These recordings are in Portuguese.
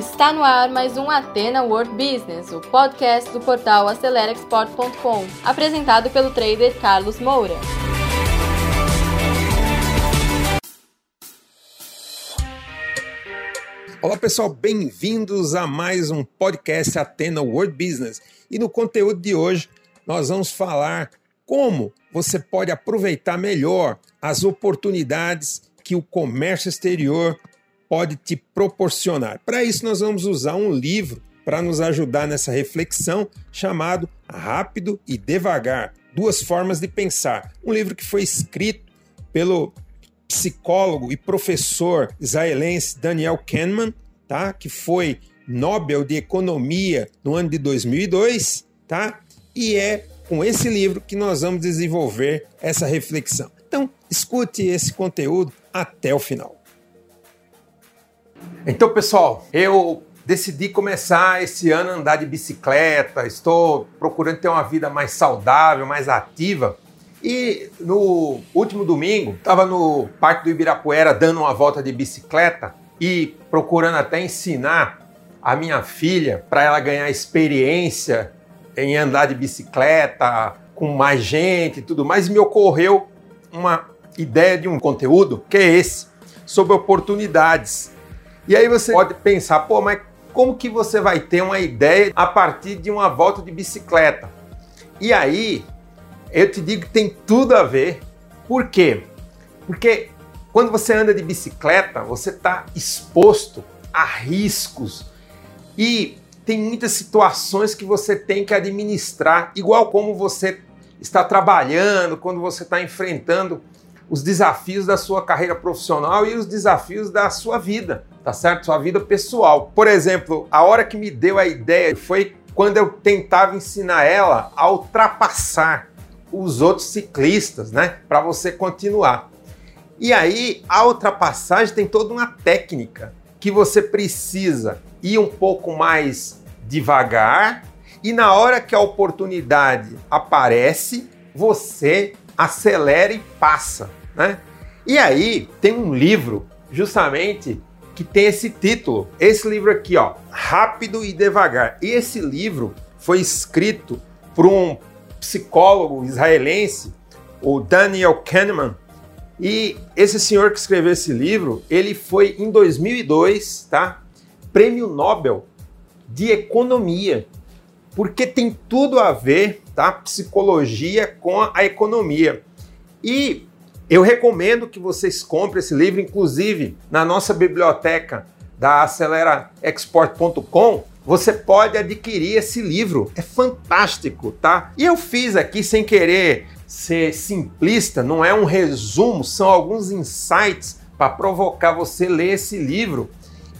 Está no ar mais um Atena World Business, o podcast do portal AceleraExport.com, apresentado pelo trader Carlos Moura. Olá pessoal, bem-vindos a mais um podcast Atena World Business. E no conteúdo de hoje nós vamos falar como você pode aproveitar melhor as oportunidades que o comércio exterior pode te proporcionar. Para isso, nós vamos usar um livro para nos ajudar nessa reflexão chamado Rápido e Devagar: Duas Formas de Pensar. Um livro que foi escrito pelo psicólogo e professor israelense Daniel Kahneman, tá? que foi Nobel de Economia no ano de 2002, tá? e é com esse livro que nós vamos desenvolver essa reflexão. Então, escute esse conteúdo até o final. Então, pessoal, eu decidi começar esse ano a andar de bicicleta, estou procurando ter uma vida mais saudável, mais ativa. E no último domingo, estava no Parque do Ibirapuera dando uma volta de bicicleta e procurando até ensinar a minha filha para ela ganhar experiência em andar de bicicleta com mais gente e tudo mais. Me ocorreu uma ideia de um conteúdo que é esse, sobre oportunidades. E aí você pode pensar, pô, mas como que você vai ter uma ideia a partir de uma volta de bicicleta? E aí, eu te digo que tem tudo a ver. Por quê? Porque quando você anda de bicicleta, você está exposto a riscos e tem muitas situações que você tem que administrar, igual como você está trabalhando, quando você está enfrentando os desafios da sua carreira profissional e os desafios da sua vida, tá certo? Sua vida pessoal. Por exemplo, a hora que me deu a ideia foi quando eu tentava ensinar ela a ultrapassar os outros ciclistas, né? Para você continuar. E aí, a ultrapassagem tem toda uma técnica que você precisa ir um pouco mais devagar e na hora que a oportunidade aparece, você acelera e passa né? E aí tem um livro justamente que tem esse título. Esse livro aqui, ó, Rápido e Devagar. E esse livro foi escrito por um psicólogo israelense, o Daniel Kahneman. E esse senhor que escreveu esse livro, ele foi em 2002, tá? Prêmio Nobel de Economia, porque tem tudo a ver, tá? Psicologia com a economia. E eu recomendo que vocês comprem esse livro, inclusive na nossa biblioteca da aceleraexport.com, você pode adquirir esse livro. É fantástico, tá? E eu fiz aqui sem querer ser simplista, não é um resumo, são alguns insights para provocar você ler esse livro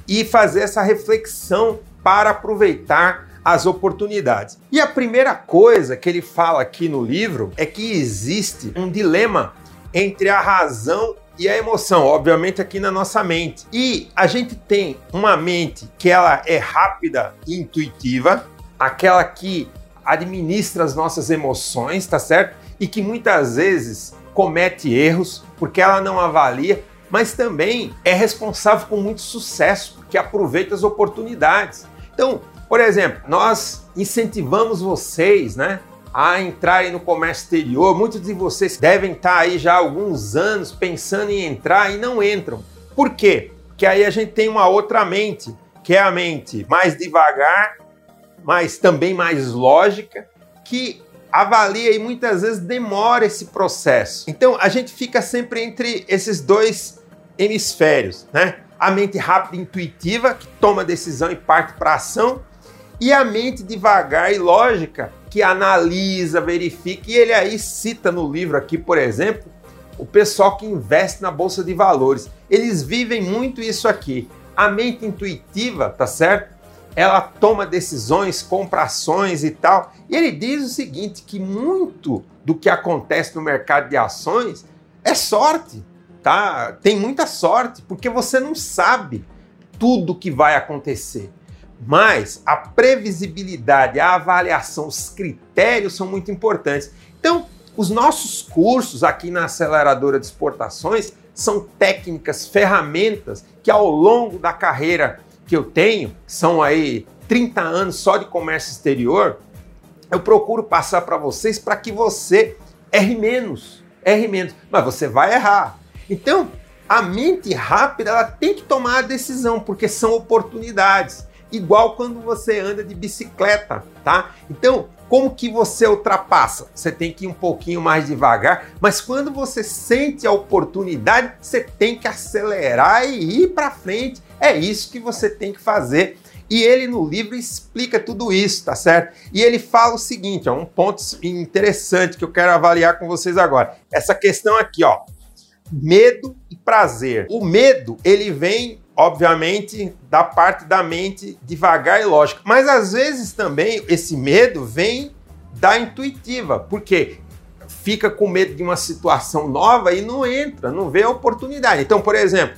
e fazer essa reflexão para aproveitar as oportunidades. E a primeira coisa que ele fala aqui no livro é que existe um dilema entre a razão e a emoção, obviamente aqui na nossa mente. E a gente tem uma mente que ela é rápida e intuitiva, aquela que administra as nossas emoções, tá certo? E que muitas vezes comete erros porque ela não avalia, mas também é responsável por muito sucesso, porque aproveita as oportunidades. Então, por exemplo, nós incentivamos vocês, né, a entrarem no comércio exterior. Muitos de vocês devem estar aí já há alguns anos pensando em entrar e não entram. Por quê? Porque aí a gente tem uma outra mente, que é a mente mais devagar, mas também mais lógica, que avalia e muitas vezes demora esse processo. Então a gente fica sempre entre esses dois hemisférios, né? A mente rápida e intuitiva, que toma decisão e parte para ação, e a mente devagar e lógica, que analisa, verifica, e ele aí cita no livro aqui, por exemplo, o pessoal que investe na bolsa de valores. Eles vivem muito isso aqui. A mente intuitiva, tá certo? Ela toma decisões, compra ações e tal. E ele diz o seguinte, que muito do que acontece no mercado de ações é sorte, tá? Tem muita sorte, porque você não sabe tudo que vai acontecer. Mas a previsibilidade, a avaliação, os critérios são muito importantes. Então, os nossos cursos aqui na aceleradora de exportações são técnicas, ferramentas que ao longo da carreira que eu tenho, são aí 30 anos só de comércio exterior, eu procuro passar para vocês para que você erre menos, erre menos, mas você vai errar. Então, a mente rápida ela tem que tomar a decisão, porque são oportunidades. Igual quando você anda de bicicleta, tá? Então, como que você ultrapassa? Você tem que ir um pouquinho mais devagar, mas quando você sente a oportunidade, você tem que acelerar e ir para frente. É isso que você tem que fazer. E ele no livro explica tudo isso, tá certo? E ele fala o seguinte, ó, um ponto interessante que eu quero avaliar com vocês agora. Essa questão aqui, ó, medo e prazer. O medo, ele vem, obviamente, da parte da mente devagar e lógica, mas às vezes também esse medo vem da intuitiva, porque fica com medo de uma situação nova e não entra, não vê a oportunidade. Então, por exemplo,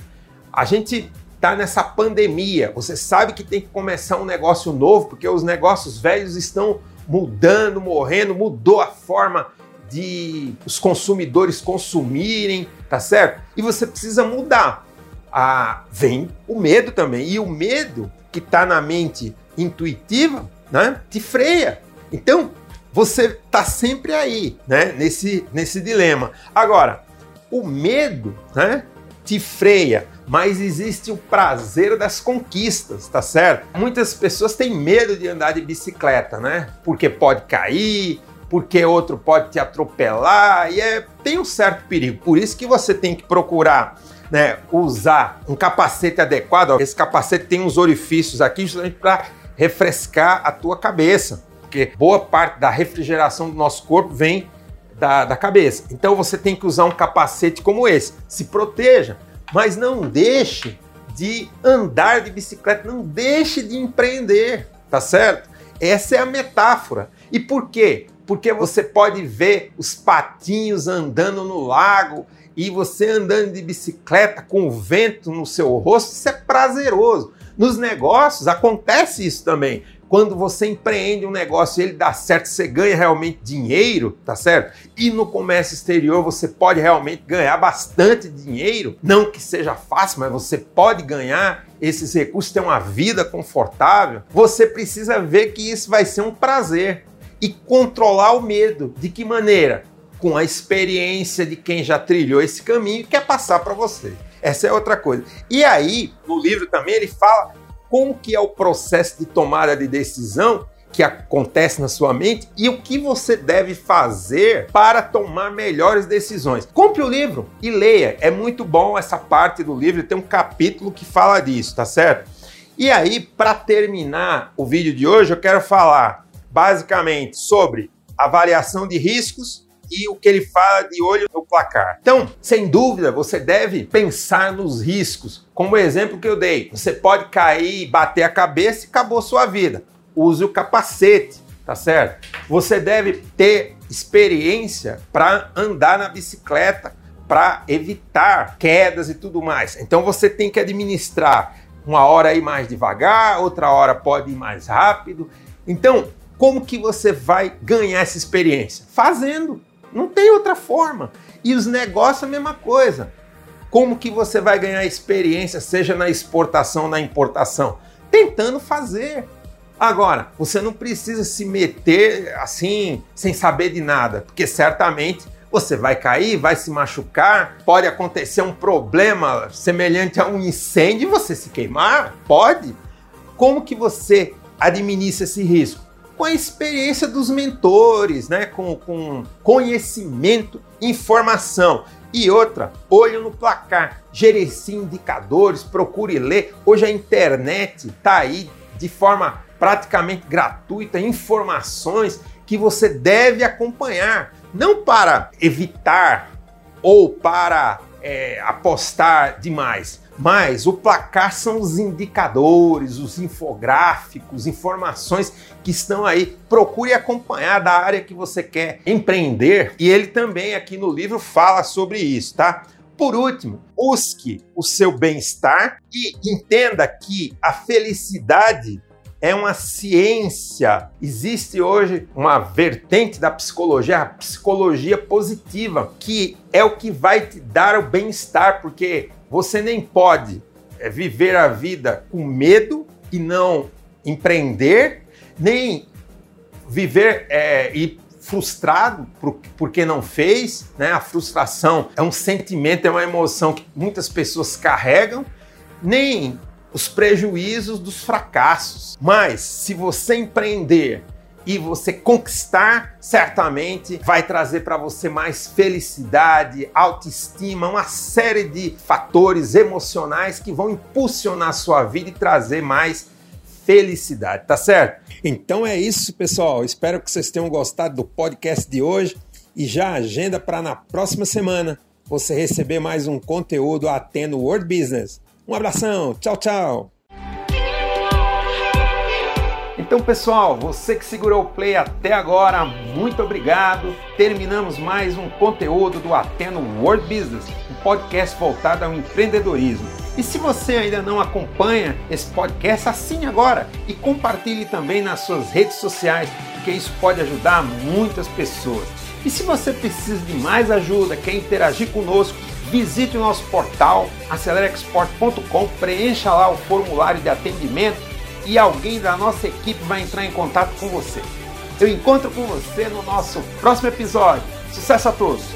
a gente está nessa pandemia, você sabe que tem que começar um negócio novo, porque os negócios velhos estão mudando, morrendo, mudou a forma de os consumidores consumirem, tá certo? E você precisa mudar. Ah, vem o medo também. E o medo que está na mente intuitiva, né, te freia. Então, você está sempre aí, né, nesse, nesse dilema. Agora, o medo, né, te freia, mas existe o prazer das conquistas, tá certo? Muitas pessoas têm medo de andar de bicicleta, né? Porque pode cair, porque outro pode te atropelar e é, tem um certo perigo. Por isso que você tem que procurar né, usar um capacete adequado. Esse capacete tem uns orifícios aqui justamente para refrescar a tua cabeça, porque boa parte da refrigeração do nosso corpo vem da, da cabeça. Então você tem que usar um capacete como esse. Se proteja, mas não deixe de andar de bicicleta, não deixe de empreender, tá certo? Essa é a metáfora. E por quê? porque você pode ver os patinhos andando no lago e você andando de bicicleta com o vento no seu rosto, isso é prazeroso. Nos negócios acontece isso também. Quando você empreende um negócio e ele dá certo, você ganha realmente dinheiro, tá certo? E no comércio exterior você pode realmente ganhar bastante dinheiro. Não que seja fácil, mas você pode ganhar esses recursos, ter uma vida confortável. Você precisa ver que isso vai ser um prazer e controlar o medo. De que maneira? Com a experiência de quem já trilhou esse caminho e quer passar para você. Essa é outra coisa. E aí, no livro também ele fala como que é o processo de tomada de decisão que acontece na sua mente e o que você deve fazer para tomar melhores decisões. Compre o livro e leia. É muito bom essa parte do livro, tem um capítulo que fala disso, tá certo? E aí, para terminar o vídeo de hoje, eu quero falar basicamente sobre avaliação de riscos e o que ele fala de olho no placar. Então, sem dúvida, você deve pensar nos riscos. Como o exemplo que eu dei, você pode cair, bater a cabeça e acabou sua vida. Use o capacete, tá certo? Você deve ter experiência para andar na bicicleta, para evitar quedas e tudo mais. Então você tem que administrar uma hora ir mais devagar, outra hora pode ir mais rápido. Então, como que você vai ganhar essa experiência? Fazendo. Não tem outra forma. E os negócios a mesma coisa. Como que você vai ganhar experiência, seja na exportação ou na importação? Tentando fazer. Agora, você não precisa se meter assim, sem saber de nada, porque certamente você vai cair, vai se machucar, pode acontecer um problema semelhante a um incêndio e você se queimar, pode. Como que você administra esse risco? Com a experiência dos mentores, né? com, com conhecimento, informação. E outra, olho no placar, gerencie indicadores, procure ler. Hoje a internet está aí de forma praticamente gratuita, informações que você deve acompanhar, não para evitar ou para é, apostar demais, mas o placar são os indicadores, os infográficos, informações que estão aí. Procure acompanhar da área que você quer empreender. E ele também aqui no livro fala sobre isso, tá? Por último, busque o seu bem-estar e entenda que a felicidade é uma ciência. Existe hoje uma vertente da psicologia, a psicologia positiva, que é o que vai te dar o bem-estar, porque você nem pode é, viver a vida com medo e não empreender, nem viver é, e frustrado por, porque não fez, né? A frustração é um sentimento, é uma emoção que muitas pessoas carregam, nem os prejuízos dos fracassos. Mas se você empreender e você conquistar, certamente vai trazer para você mais felicidade, autoestima, uma série de fatores emocionais que vão impulsionar a sua vida e trazer mais felicidade, tá certo? Então é isso, pessoal. Espero que vocês tenham gostado do podcast de hoje e já agenda para na próxima semana você receber mais um conteúdo Atendo World Business. Um abração, tchau, tchau. Então, pessoal, você que segurou o play até agora, muito obrigado. Terminamos mais um conteúdo do Ateno World Business, um podcast voltado ao empreendedorismo. E se você ainda não acompanha esse podcast, assine agora e compartilhe também nas suas redes sociais, porque isso pode ajudar muitas pessoas. E se você precisa de mais ajuda, quer interagir conosco, visite o nosso portal acelerexport.com, preencha lá o formulário de atendimento e alguém da nossa equipe vai entrar em contato com você. Eu encontro com você no nosso próximo episódio. Sucesso a todos!